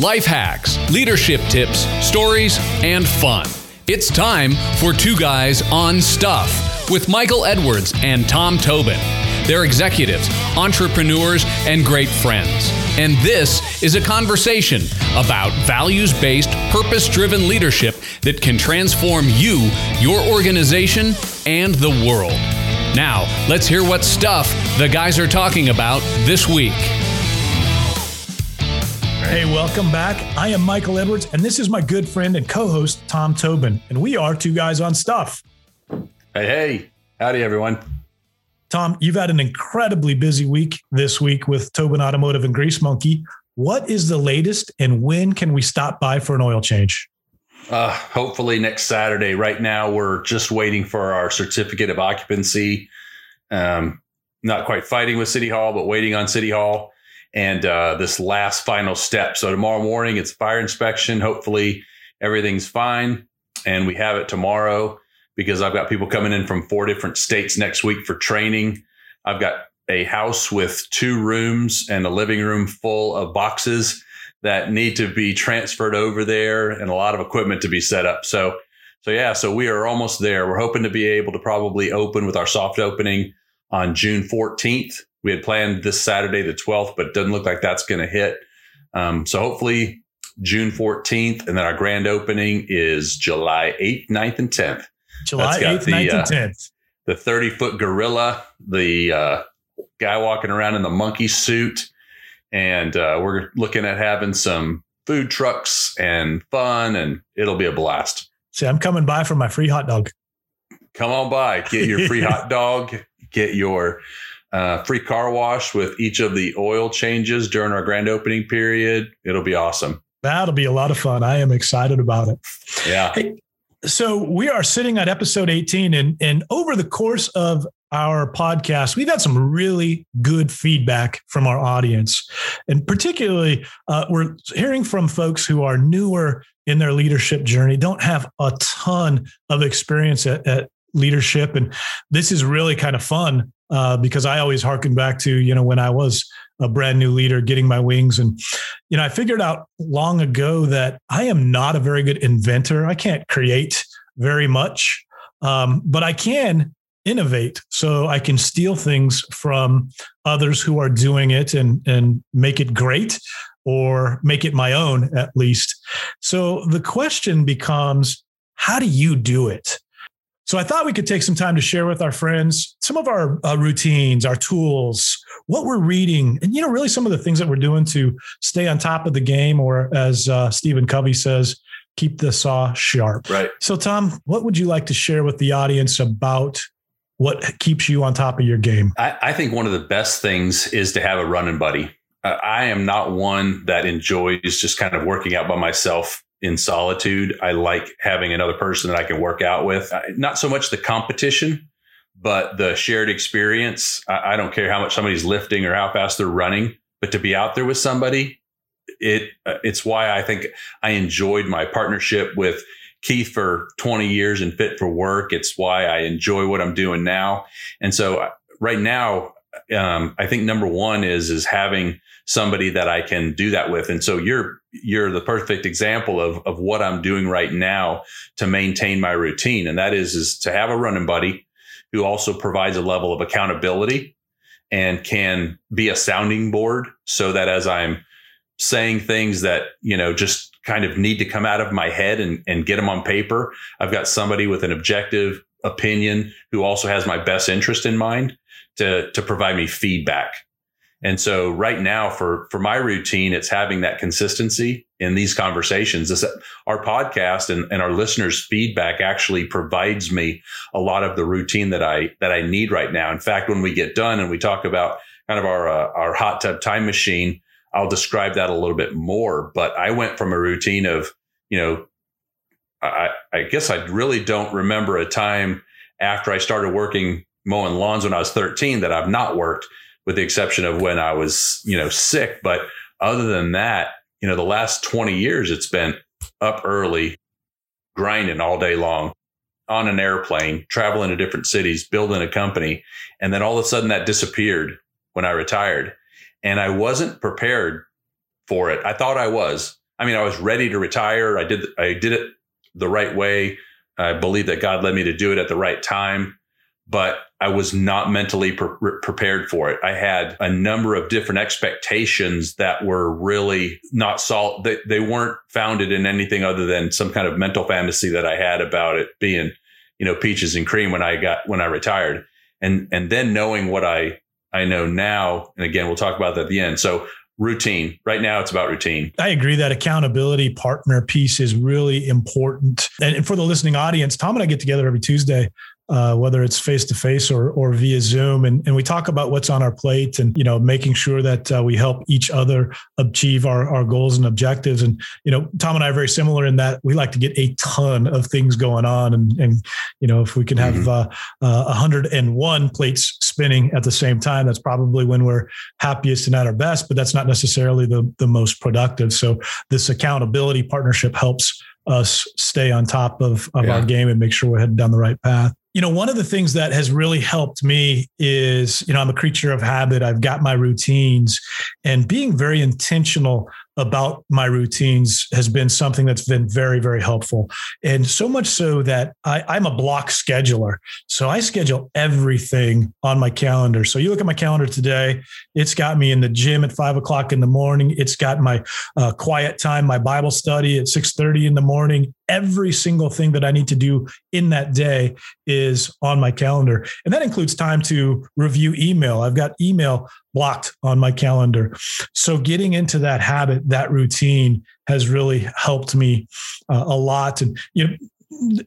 life hacks, leadership tips, stories, and fun. It's time for Two Guys on Stuff with Michael Edwards and Tom Tobin. They're executives, entrepreneurs, and great friends. And this is a conversation about values based, purpose driven leadership that can transform you, your organization, and the world. Now, let's hear what stuff the guys are talking about this week. Hey, welcome back. I am Michael Edwards, and this is my good friend and co host, Tom Tobin. And we are two guys on stuff. Hey, hey. Howdy, everyone. Tom, you've had an incredibly busy week this week with Tobin Automotive and Grease Monkey. What is the latest, and when can we stop by for an oil change? Uh, hopefully next Saturday. Right now, we're just waiting for our certificate of occupancy. Um, not quite fighting with City Hall, but waiting on City Hall and uh, this last final step. So tomorrow morning, it's fire inspection. Hopefully, everything's fine, and we have it tomorrow because I've got people coming in from four different states next week for training. I've got a house with two rooms and a living room full of boxes that need to be transferred over there and a lot of equipment to be set up. So, so yeah, so we are almost there. We're hoping to be able to probably open with our soft opening on June 14th. We had planned this Saturday, the 12th, but it doesn't look like that's going to hit. Um, so hopefully June 14th. And then our grand opening is July 8th, 9th, and 10th. July 8th, the, 9th, and 10th. Uh, the 30 foot gorilla, the uh, guy walking around in the monkey suit. And uh, we're looking at having some food trucks and fun, and it'll be a blast. See, I'm coming by for my free hot dog. Come on by, get your free hot dog, get your uh, free car wash with each of the oil changes during our grand opening period. It'll be awesome. That'll be a lot of fun. I am excited about it. Yeah. Hey, so we are sitting at episode 18, and, and over the course of our podcast, we've had some really good feedback from our audience. And particularly, uh, we're hearing from folks who are newer in their leadership journey, don't have a ton of experience at, at leadership. And this is really kind of fun uh, because I always harken back to, you know, when I was a brand new leader getting my wings. And, you know, I figured out long ago that I am not a very good inventor. I can't create very much, um, but I can innovate. So I can steal things from others who are doing it and, and make it great or make it my own at least. So the question becomes, how do you do it? So I thought we could take some time to share with our friends some of our uh, routines, our tools, what we're reading, and you know, really some of the things that we're doing to stay on top of the game, or as uh, Stephen Covey says, keep the saw sharp. Right. So, Tom, what would you like to share with the audience about what keeps you on top of your game? I, I think one of the best things is to have a running buddy. Uh, I am not one that enjoys just kind of working out by myself in solitude. I like having another person that I can work out with. Not so much the competition, but the shared experience. I, I don't care how much somebody's lifting or how fast they're running, but to be out there with somebody, it uh, it's why I think I enjoyed my partnership with Keith for 20 years and fit for work. It's why I enjoy what I'm doing now. And so uh, right now, um, I think number one is is having somebody that I can do that with. And so you're you're the perfect example of of what I'm doing right now to maintain my routine. And that is is to have a running buddy who also provides a level of accountability and can be a sounding board so that as I'm saying things that, you know, just kind of need to come out of my head and, and get them on paper, I've got somebody with an objective opinion who also has my best interest in mind to, to provide me feedback and so right now for, for my routine, it's having that consistency in these conversations. This, our podcast and, and our listeners feedback actually provides me a lot of the routine that I, that I need right now. In fact, when we get done and we talk about kind of our, uh, our hot tub time machine, I'll describe that a little bit more. But I went from a routine of, you know, I, I guess I really don't remember a time after I started working mowing lawns when I was 13 that I've not worked with the exception of when I was, you know, sick. But other than that, you know, the last 20 years, it's been up early, grinding all day long on an airplane, traveling to different cities, building a company. And then all of a sudden that disappeared when I retired. And I wasn't prepared for it. I thought I was. I mean, I was ready to retire. I did I did it the right way. I believe that God led me to do it at the right time, but I was not mentally pre- prepared for it. I had a number of different expectations that were really not salt. They, they weren't founded in anything other than some kind of mental fantasy that I had about it being, you know, peaches and cream when I got when I retired, and and then knowing what I I know now, and again, we'll talk about that at the end. So routine. Right now, it's about routine. I agree that accountability partner piece is really important. And for the listening audience, Tom and I get together every Tuesday uh, whether it's face to face or or via Zoom, and and we talk about what's on our plate, and you know, making sure that uh, we help each other achieve our our goals and objectives. And you know, Tom and I are very similar in that we like to get a ton of things going on, and and you know, if we can have mm-hmm. uh, uh, 101 plates spinning at the same time, that's probably when we're happiest and at our best. But that's not necessarily the the most productive. So this accountability partnership helps us stay on top of, of yeah. our game and make sure we're heading down the right path you know, one of the things that has really helped me is, you know, I'm a creature of habit. I've got my routines and being very intentional about my routines has been something that's been very, very helpful. And so much so that I, am a block scheduler. So I schedule everything on my calendar. So you look at my calendar today, it's got me in the gym at five o'clock in the morning. It's got my uh, quiet time, my Bible study at 6:30 in the morning. Every single thing that I need to do in that day is on my calendar. And that includes time to review email. I've got email blocked on my calendar. So getting into that habit, that routine has really helped me uh, a lot. And you know,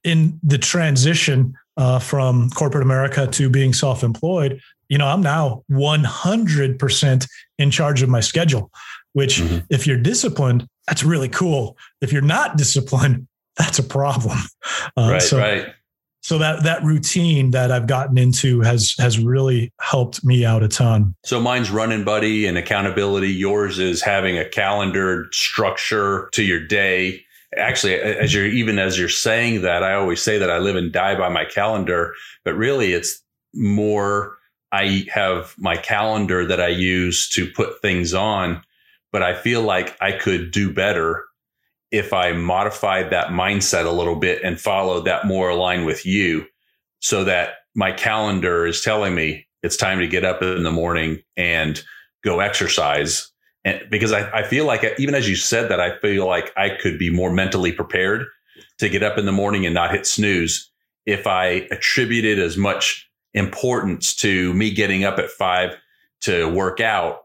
in the transition uh, from corporate America to being self-employed, you know, I'm now 100% in charge of my schedule. Which, mm-hmm. if you're disciplined, that's really cool. If you're not disciplined, that's a problem. Uh, right, so, right so that that routine that I've gotten into has has really helped me out a ton. So mine's running buddy and accountability. Yours is having a calendar structure to your day. Actually, as you're even as you're saying that, I always say that I live and die by my calendar, but really it's more I have my calendar that I use to put things on, but I feel like I could do better if I modified that mindset a little bit and followed that more aligned with you so that my calendar is telling me it's time to get up in the morning and go exercise. And because I, I feel like even as you said that, I feel like I could be more mentally prepared to get up in the morning and not hit snooze if I attributed as much importance to me getting up at five to work out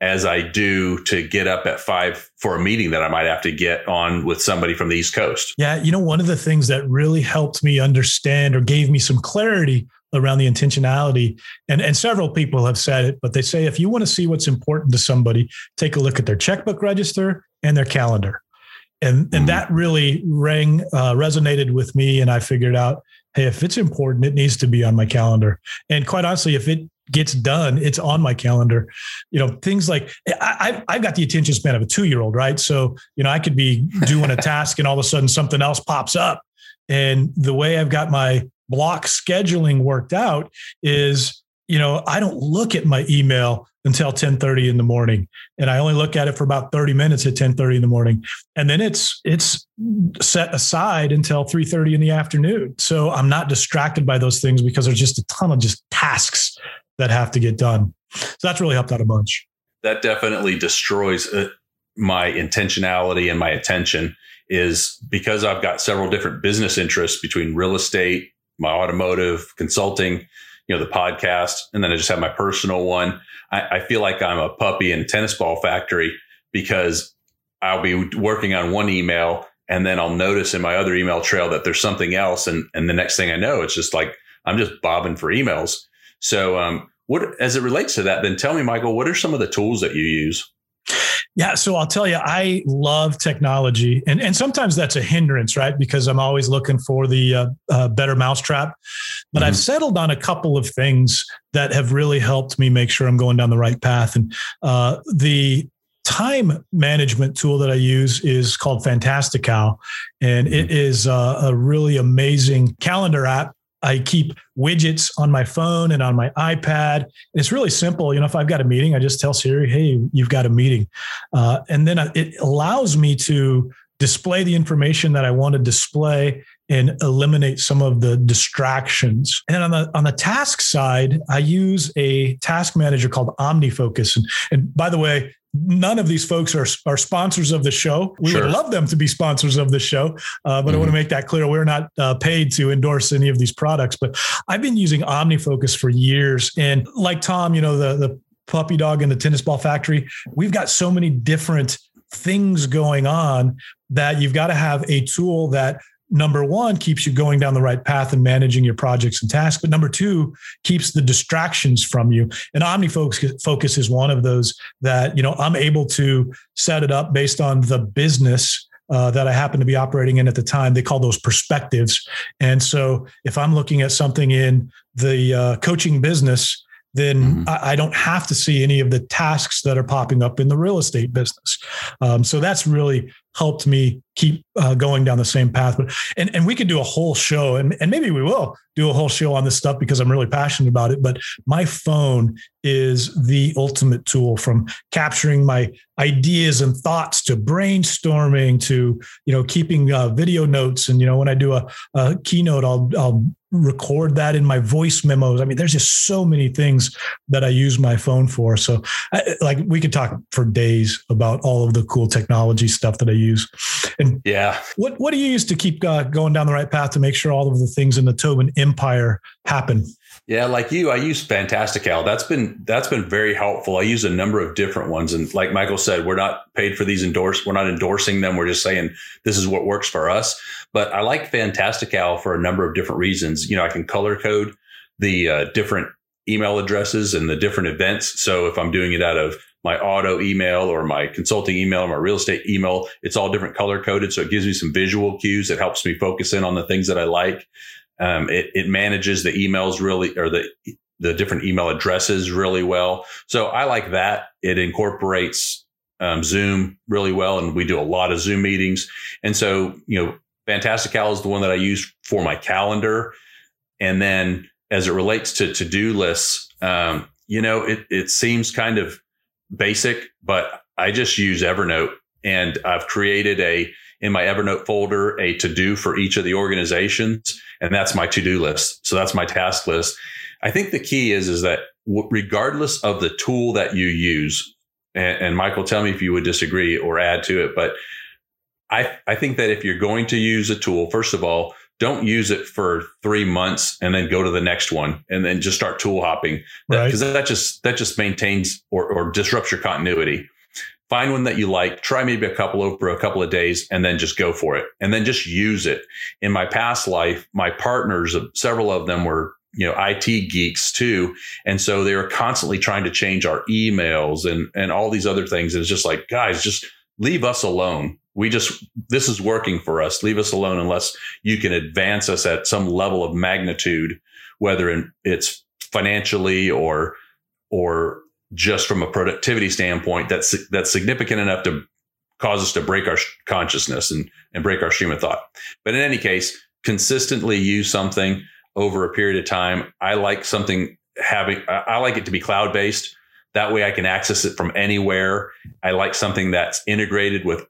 as I do to get up at five for a meeting that I might have to get on with somebody from the East Coast. Yeah. You know, one of the things that really helped me understand or gave me some clarity around the intentionality, and, and several people have said it, but they say if you want to see what's important to somebody, take a look at their checkbook register and their calendar. And, and mm-hmm. that really rang, uh, resonated with me. And I figured out, hey, if it's important, it needs to be on my calendar. And quite honestly, if it gets done, it's on my calendar. You know, things like I, I've got the attention span of a two year old, right? So, you know, I could be doing a task and all of a sudden something else pops up. And the way I've got my block scheduling worked out is, you know, I don't look at my email until 10:30 in the morning and I only look at it for about 30 minutes at 10:30 in the morning and then it's it's set aside until 3:30 in the afternoon so I'm not distracted by those things because there's just a ton of just tasks that have to get done. So that's really helped out a bunch. That definitely destroys uh, my intentionality and my attention is because I've got several different business interests between real estate, my automotive, consulting, you know, the podcast, and then I just have my personal one. I, I feel like I'm a puppy in tennis ball factory because I'll be working on one email and then I'll notice in my other email trail that there's something else. And, and the next thing I know, it's just like I'm just bobbing for emails. So, um, what as it relates to that, then tell me, Michael, what are some of the tools that you use? Yeah, so I'll tell you, I love technology, and and sometimes that's a hindrance, right? Because I'm always looking for the uh, uh, better mousetrap. But mm-hmm. I've settled on a couple of things that have really helped me make sure I'm going down the right path. And uh, the time management tool that I use is called Fantastical, and it mm-hmm. is a, a really amazing calendar app I keep widgets on my phone and on my iPad. It's really simple. You know, if I've got a meeting, I just tell Siri, "Hey, you've got a meeting," uh, and then it allows me to display the information that I want to display and eliminate some of the distractions. And on the on the task side, I use a task manager called OmniFocus. And, and by the way, none of these folks are, are sponsors of the show. We sure. would love them to be sponsors of the show, uh, but mm-hmm. I want to make that clear. We're not uh, paid to endorse any of these products, but I've been using OmniFocus for years. And like Tom, you know, the, the puppy dog in the tennis ball factory, we've got so many different things going on that you've got to have a tool that number one keeps you going down the right path and managing your projects and tasks but number two keeps the distractions from you and omnifocus focus is one of those that you know i'm able to set it up based on the business uh, that I happen to be operating in at the time. They call those perspectives. And so if I'm looking at something in the uh, coaching business, then mm-hmm. I, I, don't have to see any of the tasks that are popping up in the real estate business. Um, so that's really helped me keep uh, going down the same path. But and and we could do a whole show, and and maybe we will do a whole show on this stuff because I'm really passionate about it. But my phone is the ultimate tool from capturing my ideas and thoughts to brainstorming to you know keeping uh, video notes. And you know when I do a, a keynote, I'll I'll record that in my voice memos. I mean, there's just so many things that I use my phone for. So, I, like, we could talk for days about all of the cool technology stuff that I use. And yeah, what what do you use to keep uh, going down the right path to make sure all of the things in the Tobin empire happen? Yeah, like you, I use Fantastical. That's been that's been very helpful. I use a number of different ones, and like Michael said, we're not paid for these endorse. We're not endorsing them. We're just saying this is what works for us. But I like Fantastical for a number of different reasons. You know, I can color code the uh, different email addresses and the different events. So if I'm doing it out of my auto email or my consulting email or my real estate email, it's all different color coded. So it gives me some visual cues. It helps me focus in on the things that I like. Um, it, it manages the emails really, or the the different email addresses really well. So I like that. It incorporates um, Zoom really well, and we do a lot of Zoom meetings. And so, you know, Fantastical is the one that I use for my calendar. And then as it relates to to do lists, um, you know, it it seems kind of basic, but I just use Evernote, and I've created a in my Evernote folder a to do for each of the organizations, and that's my to do list. So that's my task list. I think the key is is that regardless of the tool that you use, and, and Michael, tell me if you would disagree or add to it, but I I think that if you're going to use a tool, first of all, don't use it for three months and then go to the next one and then just start tool hopping because that, right. that, just that just maintains or, or disrupts your continuity find one that you like try maybe a couple over a couple of days and then just go for it. And then just use it. In my past life my partners several of them were you know IT geeks too. And so they were constantly trying to change our emails and and all these other things. And it's just like guys just leave us alone. We just this is working for us. Leave us alone unless you can advance us at some level of magnitude whether it's financially or or just from a productivity standpoint that's that's significant enough to cause us to break our consciousness and and break our stream of thought. But in any case consistently use something over a period of time. I like something having i like it to be cloud based that way i can access it from anywhere. I like something that's integrated with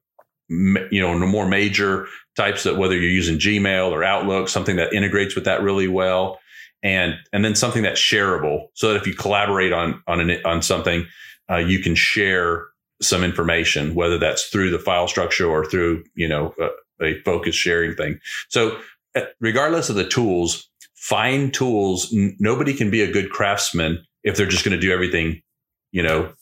you know, more major types that whether you're using Gmail or Outlook, something that integrates with that really well, and and then something that's shareable, so that if you collaborate on on an, on something, uh, you can share some information, whether that's through the file structure or through you know a, a focus sharing thing. So uh, regardless of the tools, find tools. N- nobody can be a good craftsman if they're just going to do everything, you know,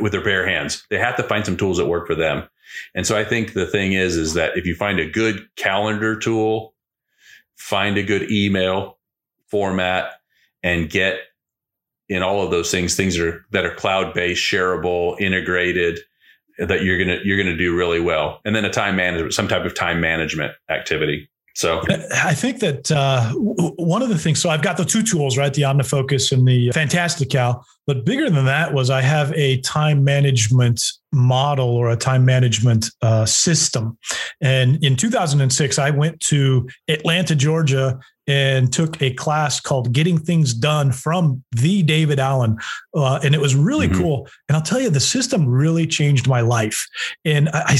with their bare hands. They have to find some tools that work for them. And so I think the thing is, is that if you find a good calendar tool, find a good email format and get in all of those things, things are, that are cloud based, shareable, integrated, that you're to, you're to do really well. And then a time management, some type of time management activity. So I think that uh, one of the things, so I've got the two tools, right? The OmniFocus and the Fantastical. But bigger than that was I have a time management model or a time management uh, system. And in 2006, I went to Atlanta, Georgia, and took a class called Getting Things Done from the David Allen. Uh, and it was really mm-hmm. cool. And I'll tell you, the system really changed my life. And I, I,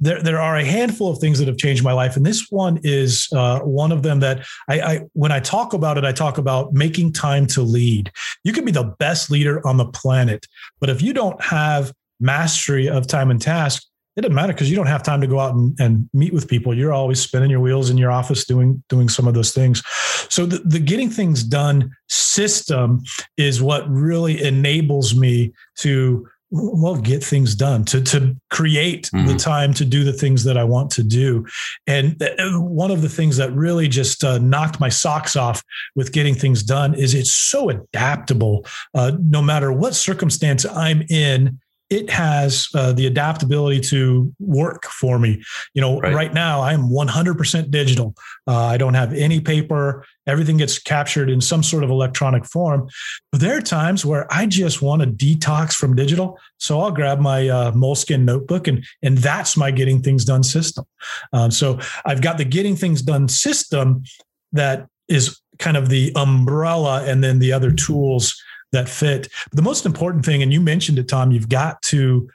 there, there are a handful of things that have changed my life. And this one is uh, one of them that I, I, when I talk about it, I talk about making time to lead. You can be the best leader on the planet, but if you don't have mastery of time and task, it doesn't matter because you don't have time to go out and, and meet with people. You're always spinning your wheels in your office doing doing some of those things. So the, the getting things done system is what really enables me to well get things done to to create mm-hmm. the time to do the things that I want to do. And uh, one of the things that really just uh, knocked my socks off with getting things done is it's so adaptable. Uh, no matter what circumstance I'm in, it has uh, the adaptability to work for me. You know, right, right now I'm 100% digital. Uh, I don't have any paper. Everything gets captured in some sort of electronic form. But there are times where I just want to detox from digital. So I'll grab my uh, Moleskine notebook and, and that's my getting things done system. Um, so I've got the getting things done system that is kind of the umbrella and then the other tools that fit. But The most important thing, and you mentioned it, Tom, you've got to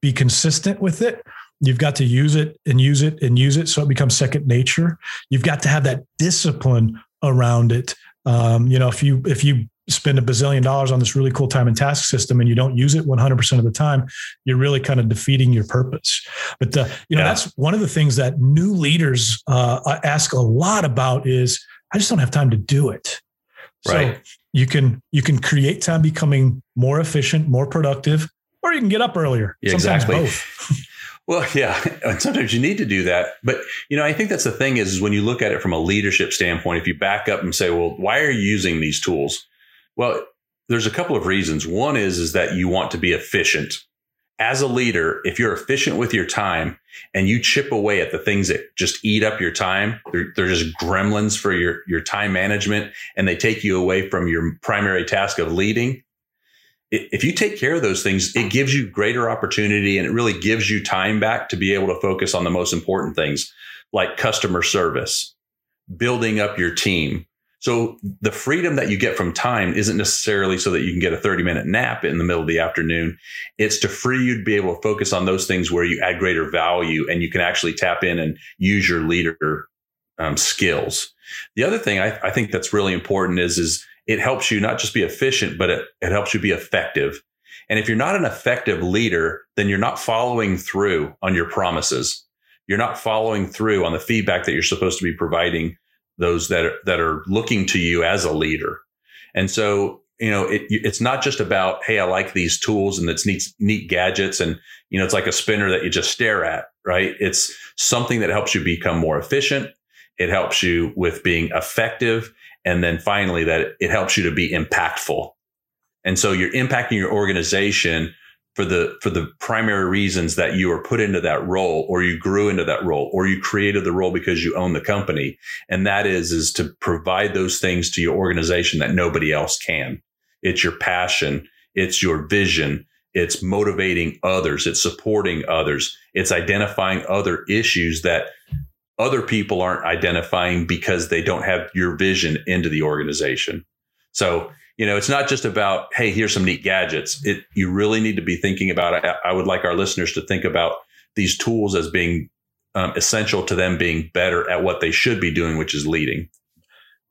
be consistent with it. You've got to use it and use it and use it so it becomes second nature. You've got to have that discipline around it. Um, you know, if you if you spend a bazillion dollars on this really cool time and task system and you don't use it 100% of the time you're really kind of defeating your purpose but uh, you know yeah. that's one of the things that new leaders uh, ask a lot about is i just don't have time to do it right. so you can you can create time becoming more efficient, more productive, or you can get up earlier. Yeah, exactly. well, yeah, and sometimes you need to do that. But you know, I think that's the thing is, is when you look at it from a leadership standpoint, if you back up and say, well, why are you using these tools? Well, there's a couple of reasons. One is is that you want to be efficient as a leader, if you're efficient with your time and you chip away at the things that just eat up your time, they're, they're just gremlins for your, your time management and they take you away from your primary task of leading. If you take care of those things, it gives you greater opportunity and it really gives you time back to be able to focus on the most important things like customer service, building up your team, so the freedom that you get from time isn't necessarily so that you can get a 30 minute nap in the middle of the afternoon. It's to free you to be able to focus on those things where you add greater value and you can actually tap in and use your leader um, skills. The other thing I, I, think that's really important is, is it helps you not just be efficient, but it, it helps you be effective. And if you're not an effective leader, then you're not following through on your promises. You're not following through on the feedback that you're supposed to be providing those that are, that are looking to you as a leader. And so, you know, it, it's not just about, Hey, I like these tools and it's neat, neat gadgets. And, you know, it's like a spinner that you just stare at, right? It's something that helps you become more efficient. It helps you with being effective. And then finally that it helps you to be impactful. And so you're impacting your organization for the for the primary reasons that you were put into that role or you grew into that role or you created the role because you own the company. And that is is to provide those things to your organization that nobody else can. It's your passion. It's your vision. It's motivating others. It's supporting others. It's identifying other issues that other people aren't identifying because they don't have your vision into the organization. So you know, it's not just about, hey, here's some neat gadgets. It you really need to be thinking about it. I would like our listeners to think about these tools as being um, essential to them being better at what they should be doing, which is leading.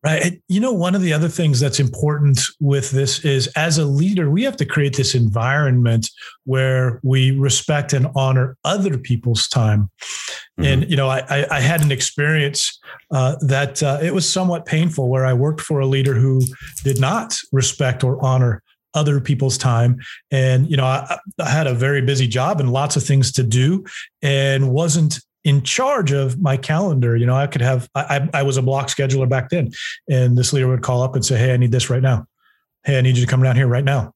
Right. You know, one of the other things that's important with this is as a leader, we have to create this environment where we respect and honor other people's time. Mm-hmm. And, you know, I, I, had an experience uh, that uh, it was somewhat painful where I worked for a leader who did not respect or honor other people's time. And, you know, I, I had a very busy job and lots of things to do and wasn't in charge of my calendar. You know, I could have, I, I was a block scheduler back then, and this leader would call up and say, Hey, I need this right now. Hey, I need you to come down here right now.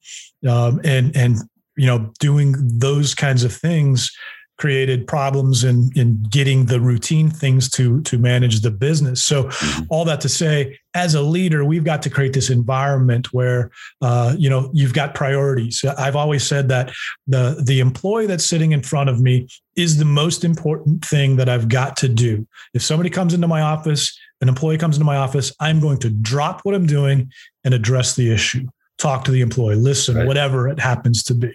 Um, and, and, you know, doing those kinds of things created problems in in getting the routine things to to manage the business. So mm-hmm. all that to say, as a leader, we've got to create this environment where uh, you know you've got priorities. I've always said that the the employee that's sitting in front of me is the most important thing that I've got to do. If somebody comes into my office an employee comes into my office, I'm going to drop what I'm doing and address the issue talk to the employee, listen, right. whatever it happens to be.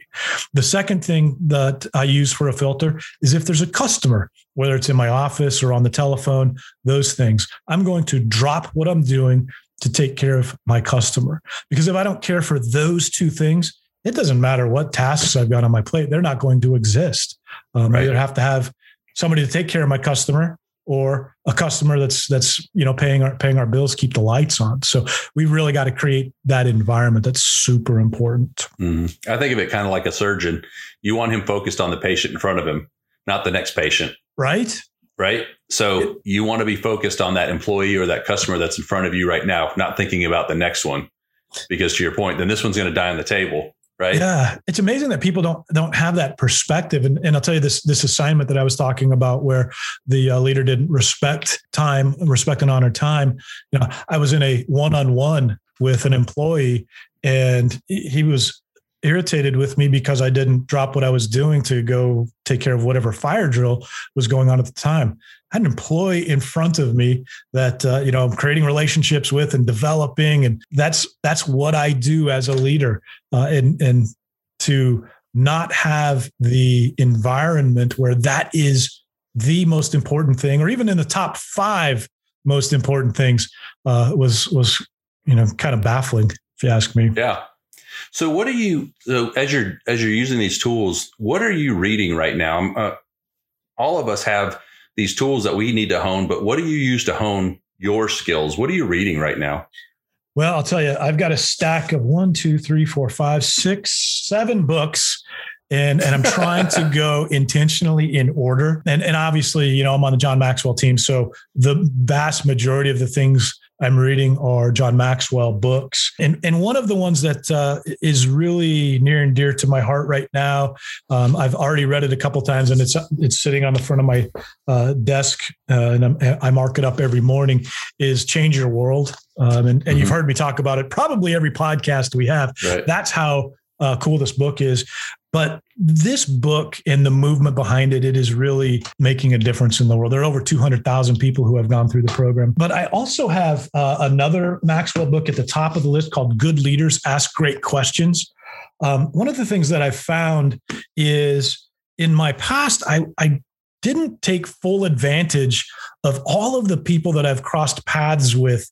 The second thing that I use for a filter is if there's a customer, whether it's in my office or on the telephone, those things, I'm going to drop what I'm doing to take care of my customer. Because if I don't care for those two things, it doesn't matter what tasks I've got on my plate, they're not going to exist. Um, right. I either have to have somebody to take care of my customer or a customer that's that's you know paying our paying our bills keep the lights on. So we really got to create that environment that's super important. Mm-hmm. i think of it kind of like a surgeon. You want him focused on the patient in front of him not the next patient. Right? Right? So it, you want to be focused on that employee or that customer that's in front of you right now not thinking about the next one. Because to your point then this one's going to die on the table right? Yeah it's amazing that people don't don't have that perspective. And, and i'll tell you this this assignment that i was talking about where the uh, leader didn't respect time respect and honor time. You know i was in a one-on-one with an employee and he was irritated with me because I didn't drop what I was doing to go take care of whatever fire drill was going on at the time. Had an employee in front of me that uh, you know I'm creating relationships with and developing, and that's that's what I do as a leader. Uh, and and to not have the environment where that is the most important thing, or even in the top five most important things, uh, was was you know kind of baffling if you ask me. Yeah. So what are you so as you're as you're using these tools? What are you reading right now? Uh, all of us have these tools that we need to hone, but what do you use to hone your skills? What are you reading right now? Well, I'll tell you, I've got a stack of one, two, three, four, five, six, seven books. And, and I'm trying to go intentionally in order. And, and obviously, you know, I'm on the John Maxwell team. So the vast majority of the things I'm reading are John Maxwell books. And, and one of the ones that uh, is really near and dear to my heart right now, um, I've already read it a couple times and it's, it's sitting on the front of my uh, desk uh, and I'm, i mark it up every morning is Change Your World. Um, and, and mm-hmm. you've heard me talk about it probably every podcast we have. Right. That's how uh, cool this book is. But this book and the movement behind it, it is really making a difference in the world. There are over 200,000 people who have gone through the program. But I also have uh, another Maxwell book at the top of the list called Good Leaders Ask Great Questions. Um, one of the things that I found is in my past, I, I didn't take full advantage of all of the people that I've crossed paths with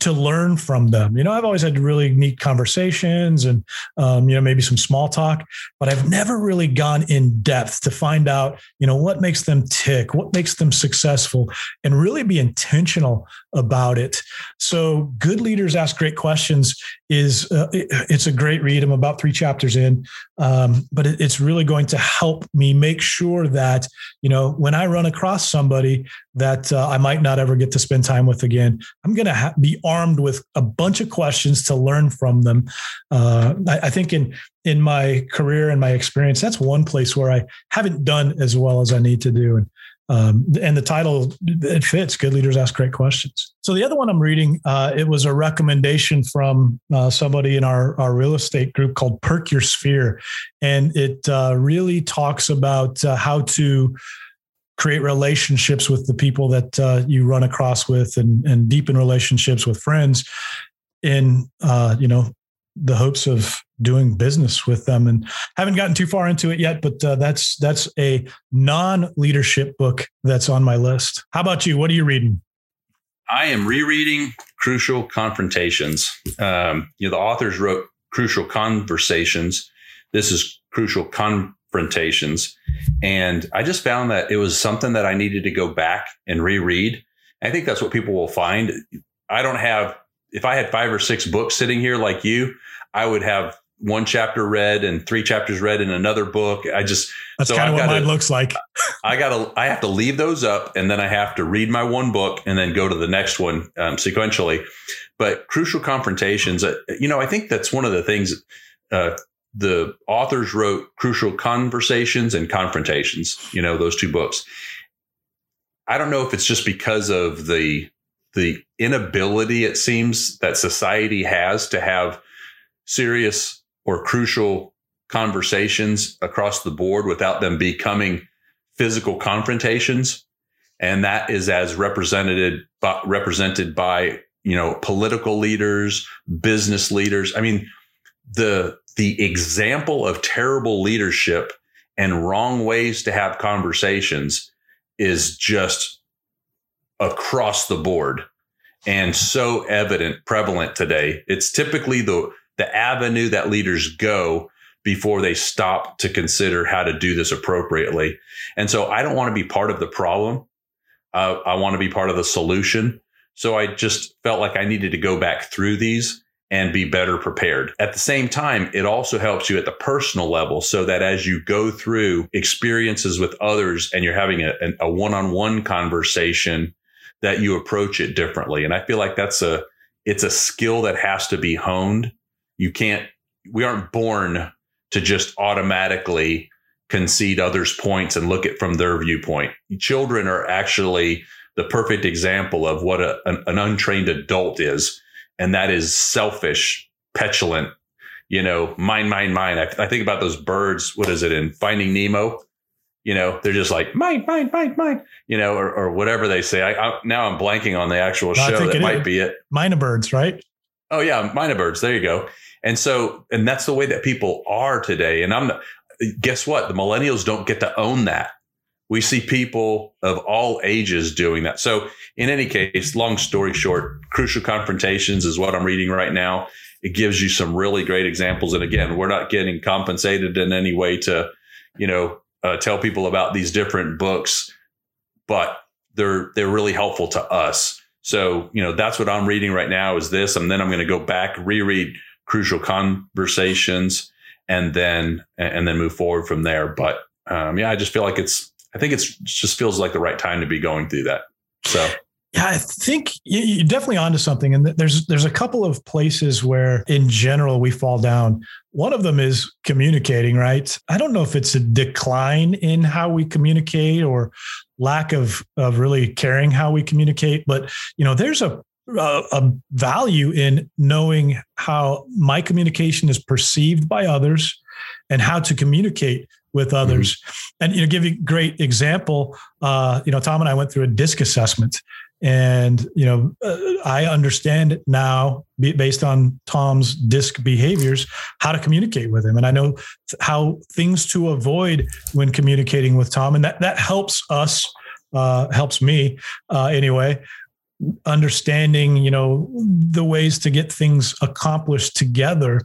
to learn from them. You know, I've always had really neat conversations and, um, you know, maybe some small talk, but I've never really gone in depth to find out, you know, what makes them tick, what makes them successful, and really be intentional about it. So, Good Leaders Ask Great Questions is uh, it, it's a great read. I'm about three chapters in, um, but it, it's really going to help me make sure that you know when I run across somebody that uh, I might not ever get to spend time with again, I'm going to ha- be armed with a bunch of questions to learn from them. Uh, I, I think in in my career and my experience, that's one place where I haven't done as well as I need to do. And um, and the title it fits. Good leaders ask great questions. So the other one I'm reading, uh, it was a recommendation from uh, somebody in our our real estate group called Perk Your Sphere, and it uh, really talks about uh, how to create relationships with the people that uh, you run across with, and and deepen relationships with friends. In uh, you know the hopes of doing business with them. And haven't gotten too far into it yet but uh, that's that's a non-leadership book that's on my list. How about you? What are you reading? I am rereading crucial confrontations. Um, you know the authors wrote crucial conversations. This is crucial confrontations and i just found that it was something that i needed to go back and reread i think that's what people will find i don't have if i had five or six books sitting here like you I would have one chapter read and three chapters read in another book. I just that's so kind of what gotta, mine looks like. I gotta I have to leave those up and then I have to read my one book and then go to the next one um, sequentially. But crucial confrontations, uh, you know, I think that's one of the things. Uh, the authors wrote crucial conversations and confrontations. You know, those two books. I don't know if it's just because of the the inability it seems that society has to have serious or crucial conversations across the board without them becoming physical confrontations. And that is as represented represented by you know political leaders, business leaders. I mean, the the example of terrible leadership and wrong ways to have conversations is just across the board and so evident prevalent today. It's typically the the avenue that leaders go before they stop to consider how to do this appropriately. And so i don't want to be part of the problem. Uh, i want to be part of the solution. So i just felt like i needed to go back through these and be better prepared. At the same time, it also helps you at the personal level so that as you go through experiences with others and you're having a, one-on-one conversation that you approach it differently. And I feel like that's a it's a skill that has to be honed. You can't we aren't born to just automatically concede others' points and look at from their viewpoint. Children are actually the perfect example of what a, an, an untrained adult is and that is selfish, petulant, you know, mine, mine, mine. I, I, think about those birds. What is it in Finding Nemo? You know, they're just like mine, mine, mine, mine. You know, or, or whatever they say. I, I, now I'm blanking on the actual no, show. That might is. be it. Myna birds, right? Oh yeah, Myna birds. There you go. And so, and that's the way that people are today. And I'm. Guess what? The millennials don't get to own that we see people of all ages doing that. So, in any case, long story short, Crucial Confrontations is what I'm reading right now. It gives you some really great examples. And again, we're not getting compensated in any way to, you know, uh, tell people about these different books, but they're they're really helpful to us. So, you know, that's what I'm reading right now is this, and then I'm going to go back reread Crucial Conversations, and then and then move forward from there. But um, yeah, I just feel like it's I think it's just feels like the right time to be going through that. So yeah, I think you're definitely onto something. And there's there's a couple of places where, in general, we fall down. One of them is communicating. Right? I don't know if it's a decline in how we communicate or lack of of really caring how we communicate, but you know, there's a a, a value in knowing how my communication is perceived by others and how to communicate with mm-hmm. others. Mm-hmm. And you know, give you a great example. Uh, you know, Tom and I went through a DISC assessment, and you know, uh, I understand now based on Tom's DISC behaviors how to communicate with him, and I know how things to avoid when communicating with Tom, and that that helps us. Uh, helps me uh, anyway understanding you know the ways to get things accomplished together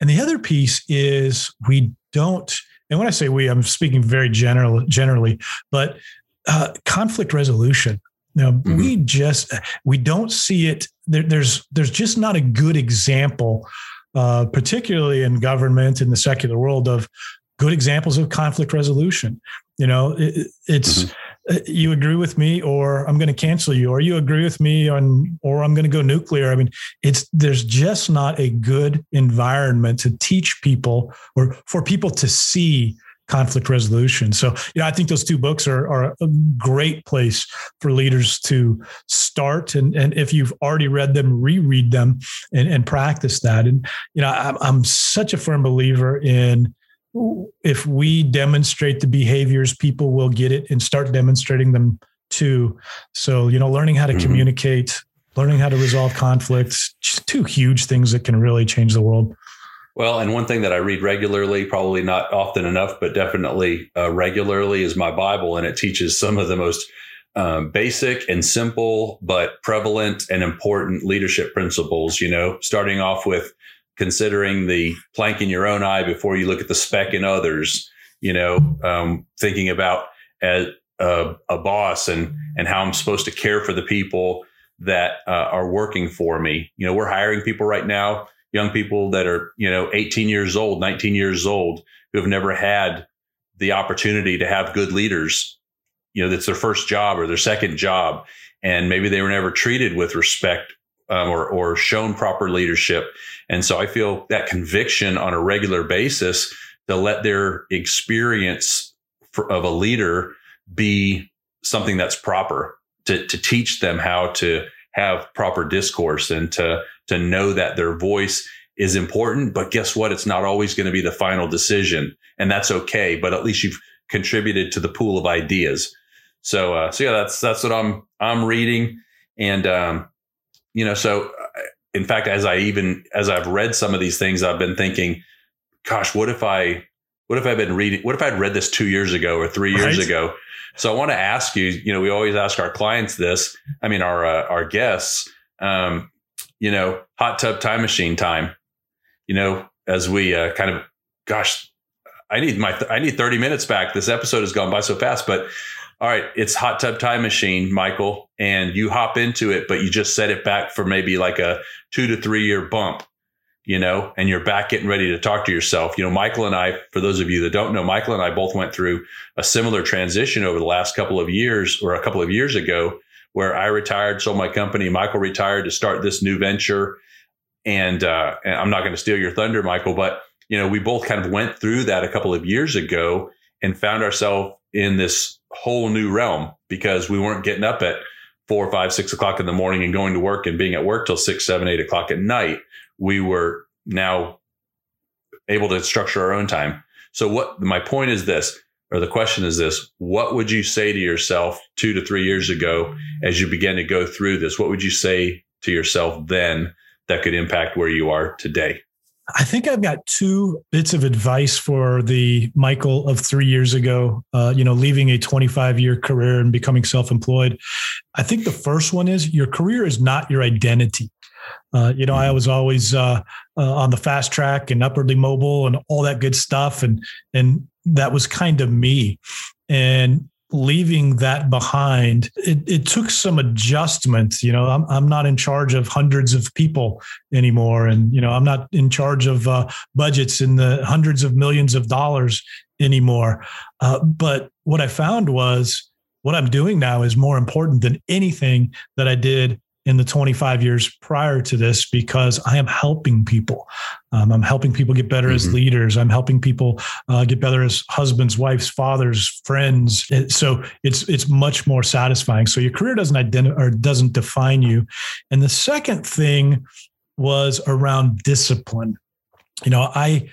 and the other piece is we don't and when I say we, I'm speaking very general, generally, but uh, conflict resolution. Now mm-hmm. we just we don't see it. There, there's there's just not a good example, uh, particularly in government in the secular world, of good examples of conflict resolution. You know, it, it's. Mm-hmm Uh, you agree with me or I'm going to cancel you or you agree with me on or I'm going to go nuclear. I mean, it's there's just not a good environment to teach people or for people to see conflict resolution. So, you know, I think those two books are, are a great place for leaders to start. And, and if you've already read them, reread them and, and practice that. And, you know, I'm, I'm such a firm believer in if we demonstrate the behaviors, people will get it and start demonstrating them too. So, you know, learning how to mm-hmm. communicate, learning how to resolve conflicts, just two huge things that can really change the world. Well, and one thing that I read regularly, probably not often enough, but definitely uh, regularly, is my Bible, and it teaches some of the most um, basic and simple, but prevalent and important leadership principles. You know, starting off with considering the plank in your own eye before you look at the speck in others. You know, um, thinking about as a, a, boss and and how I'm supposed to care for the people that uh, are working for me. You know, we're hiring people right now, young people that are you know 18 years old, 19 years old, who have never had the opportunity to have good leaders. You know, that's their first job or their second job, and maybe they were never treated with respect um, or, or shown proper leadership. And so I feel that conviction on a regular basis to let their experience for, of a leader be something that's proper to, to teach them how to have proper discourse and to, to know that their voice is important. But guess what? It's not always going to be the final decision and that's okay. But at least you've contributed to the pool of ideas. So, uh, so yeah, that's, that's what I'm, I'm reading And, um, you know, so in fact, as I even, as I've read some of these things, I've been thinking, gosh, what if I, what if I've been reading, what if I'd read this two years ago or three years right. ago? So I want to ask you, you know, we always ask our clients this, I mean, our, uh, our guests, um, you know, hot tub time machine time, you know, as we uh, kind of, gosh, I need my, I need 30 minutes back. This episode has gone by so fast, but all right, it's hot tub time machine, Michael, and you hop into it, but you just set it back for maybe like a two to three year bump, you know, and you're back getting ready to talk to yourself. You know, Michael and I, for those of you that don't know, Michael and I both went through a similar transition over the last couple of years or a couple of years ago where I retired, sold my company. Michael retired to start this new venture. And, uh, and I'm not going to steal your thunder, Michael, but you know, we both kind of went through that a couple of years ago and found ourselves in this whole new realm because we weren't getting up at four, five, six o'clock in the morning and going to work and being at work till six, seven, eight o'clock at night. We were now able to structure our own time. So what my point is this, or the question is this, what would you say to yourself two to three years ago as you began to go through this? What would you say to yourself then that could impact where you are today? I think I've got two bits of advice for the Michael of three years ago, uh, you know, leaving a 25 year career and becoming self employed. I think the first one is your career is not your identity. Uh, you know, I was always uh, uh, on the fast track and upwardly mobile and all that good stuff, and and that was kind of me. And leaving that behind, it, it took some adjustment. You know, I'm, I'm not in charge of hundreds of people anymore. And, you know, I'm not in charge of uh, budgets in the hundreds of millions of dollars anymore. Uh, but what I found was what I'm doing now is more important than anything that I did in the 25 years prior to this because I am helping people. Um, I'm helping people get better mm-hmm. as leaders. I'm helping people uh, get better as husbands, wives, fathers, friends. So it's it's much more satisfying. So your career doesn't identify or doesn't define you. And the second thing was around discipline. You know, I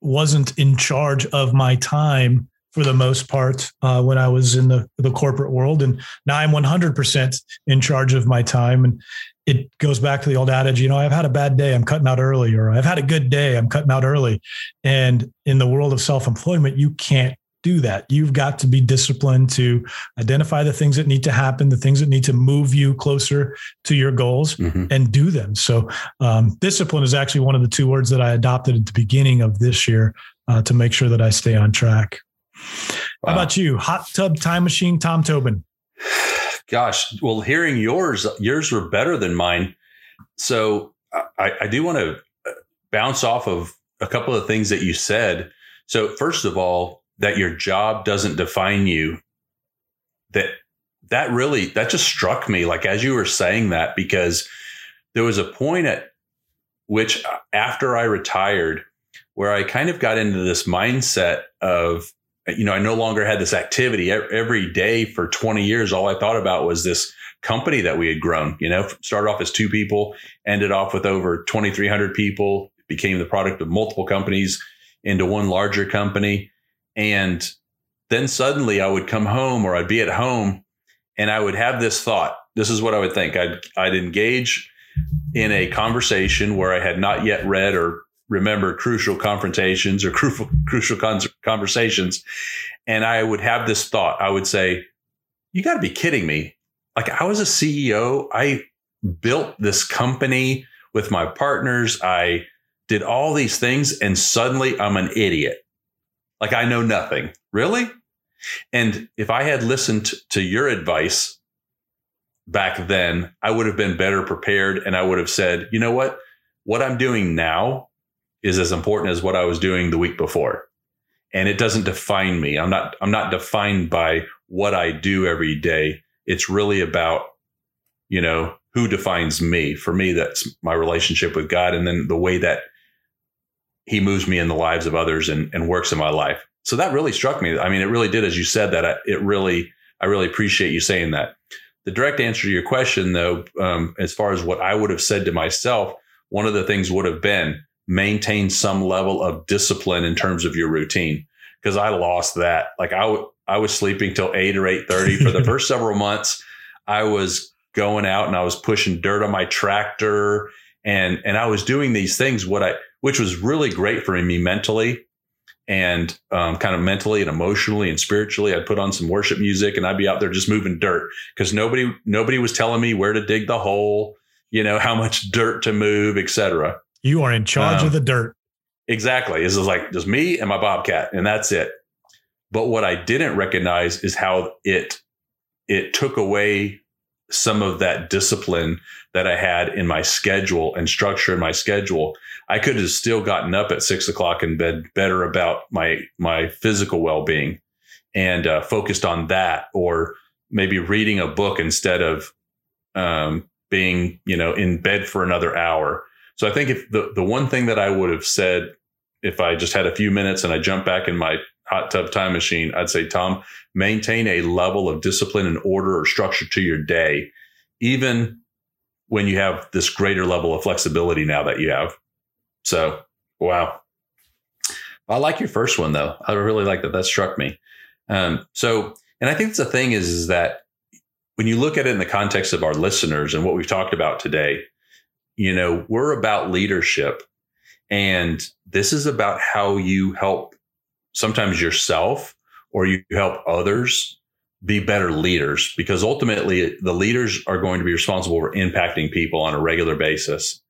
wasn't in charge of my time for the most part uh, when I was in the, the corporate world. And now I'm 100% in charge of my time. And it goes back to the old adage, you know, I've had a bad day, I'm cutting out early, or I've had a good day, I'm cutting out early. And in the world of self employment, you can't do that. You've got to be disciplined to identify the things that need to happen, the things that need to move you closer to your goals mm-hmm. and do them. So, um, discipline is actually one of the two words that I adopted at the beginning of this year uh, to make sure that I stay on track. Wow. How about you? Hot tub time machine, Tom Tobin. Gosh, well, hearing yours, yours were better than mine. So I, I do want to uh, bounce off of a couple of things that you said. So first of all, that your job doesn't define you. That that really that just struck me like as you were saying that because there was a point at which uh, after I retired where I kind of got into this mindset of you know, I no longer had this activity every day for 20 years. All I thought about was this company that we had grown, you know, started off as two people, ended off with over 2,300 people, became the product of multiple companies into one larger company. And then suddenly I would come home or I'd be at home and I would have this thought. This is what I would think. I'd, I'd engage in a conversation where I had not yet read or remember crucial confrontations or crucial crucial conversations. And i would have this thought. I would say you got to be kidding me. Like i was a ceo i built this company with my partners. I did all these things and suddenly i'm an idiot. Like i know nothing. Really? And if i had listened to your advice back then i would have been better prepared and i would have said you know what? What i'm doing now is as important as what I was doing the week before. And it doesn't define me. I'm not I'm not defined by what I do every day. It's really about, you know, who defines me. For me, that's my relationship with God and then the way that he moves me in the lives of others and, and works in my life. So that really struck me. I mean, it really did, as you said that. It really, I really appreciate you saying that. The direct answer to your question, though, um, as far as what I would have said to myself, one of the things would have been maintain some level of discipline in terms of your routine. Cause I lost that. Like I, w- I was sleeping till eight or eight thirty for the first several months. I was going out and I was pushing dirt on my tractor and and I was doing these things what I which was really great for me mentally and um, kind of mentally and emotionally and spiritually. I'd put on some worship music and I'd be out there just moving dirt because nobody nobody was telling me where to dig the hole, you know, how much dirt to move, etc. You are in charge um, of the dirt. Exactly. This is like just me and my bobcat, and that's it. But what I didn't recognize is how it it took away some of that discipline that I had in my schedule and structure in my schedule. I could have still gotten up at six o'clock and bed better about my my physical well being and uh, focused on that, or maybe reading a book instead of um, being you know in bed for another hour. So I think if the the one thing that I would have said if I just had a few minutes and I jump back in my hot tub time machine, I'd say, Tom, maintain a level of discipline and order or structure to your day, even when you have this greater level of flexibility now that you have. So, wow. I like your first one though. I really like that. That struck me. Um, so, and I think the thing is, is that when you look at it in the context of our listeners and what we've talked about today, you know, we're about leadership and this is about how you help sometimes yourself or you help others be better leaders because ultimately the leaders are going to be responsible for impacting people on a regular basis.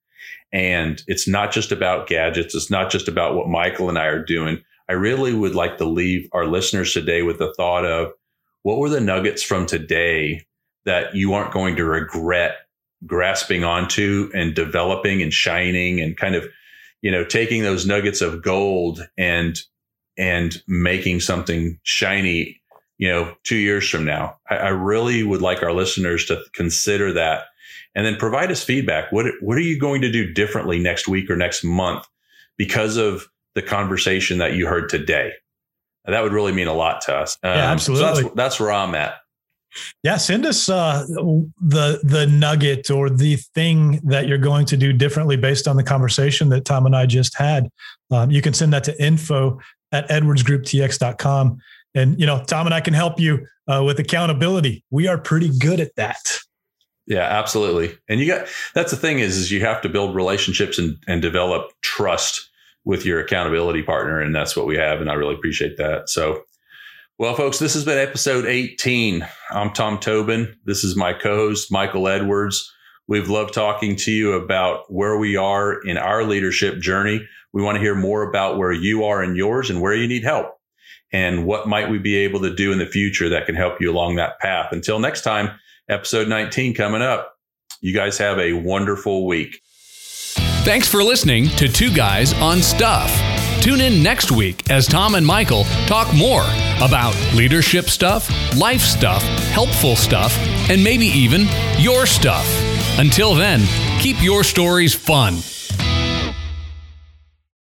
And it's not just about gadgets. It's not just about what Michael and I are doing. I really would like to leave our listeners today with the thought of what were the nuggets from today that you aren't going to regret grasping onto and developing and shining and kind of you know, taking those nuggets of gold and and making something shiny, you know, two years from now. I, I really would like our listeners to consider that and then provide us feedback. What what are you going to do differently next week or next month because of the conversation that you heard today? That would really mean a lot to us. Um, yeah, absolutely. So that's, that's where I'm at. Yeah, send us uh, the the nugget or the thing that you're going to do differently based on the conversation that Tom and I just had. Um, you can send that to info at edwardsgrouptx.com. And, you know, Tom and I can help you uh, with accountability. We are pretty good at that. Yeah, absolutely. And you got, that's the thing is, is you have to build relationships and, and develop trust with your accountability partner. And that's what we have. And I really appreciate that. So well, folks, this has been episode 18. I'm Tom Tobin. This is my co host, Michael Edwards. We've loved talking to you about where we are in our leadership journey. We want to hear more about where you are in yours and where you need help and what might we be able to do in the future that can help you along that path. Until next time, episode 19 coming up. You guys have a wonderful week. Thanks for listening to Two Guys on Stuff. Tune in next week as Tom and Michael talk more about leadership stuff, life stuff, helpful stuff, and maybe even your stuff. Until then, keep your stories fun.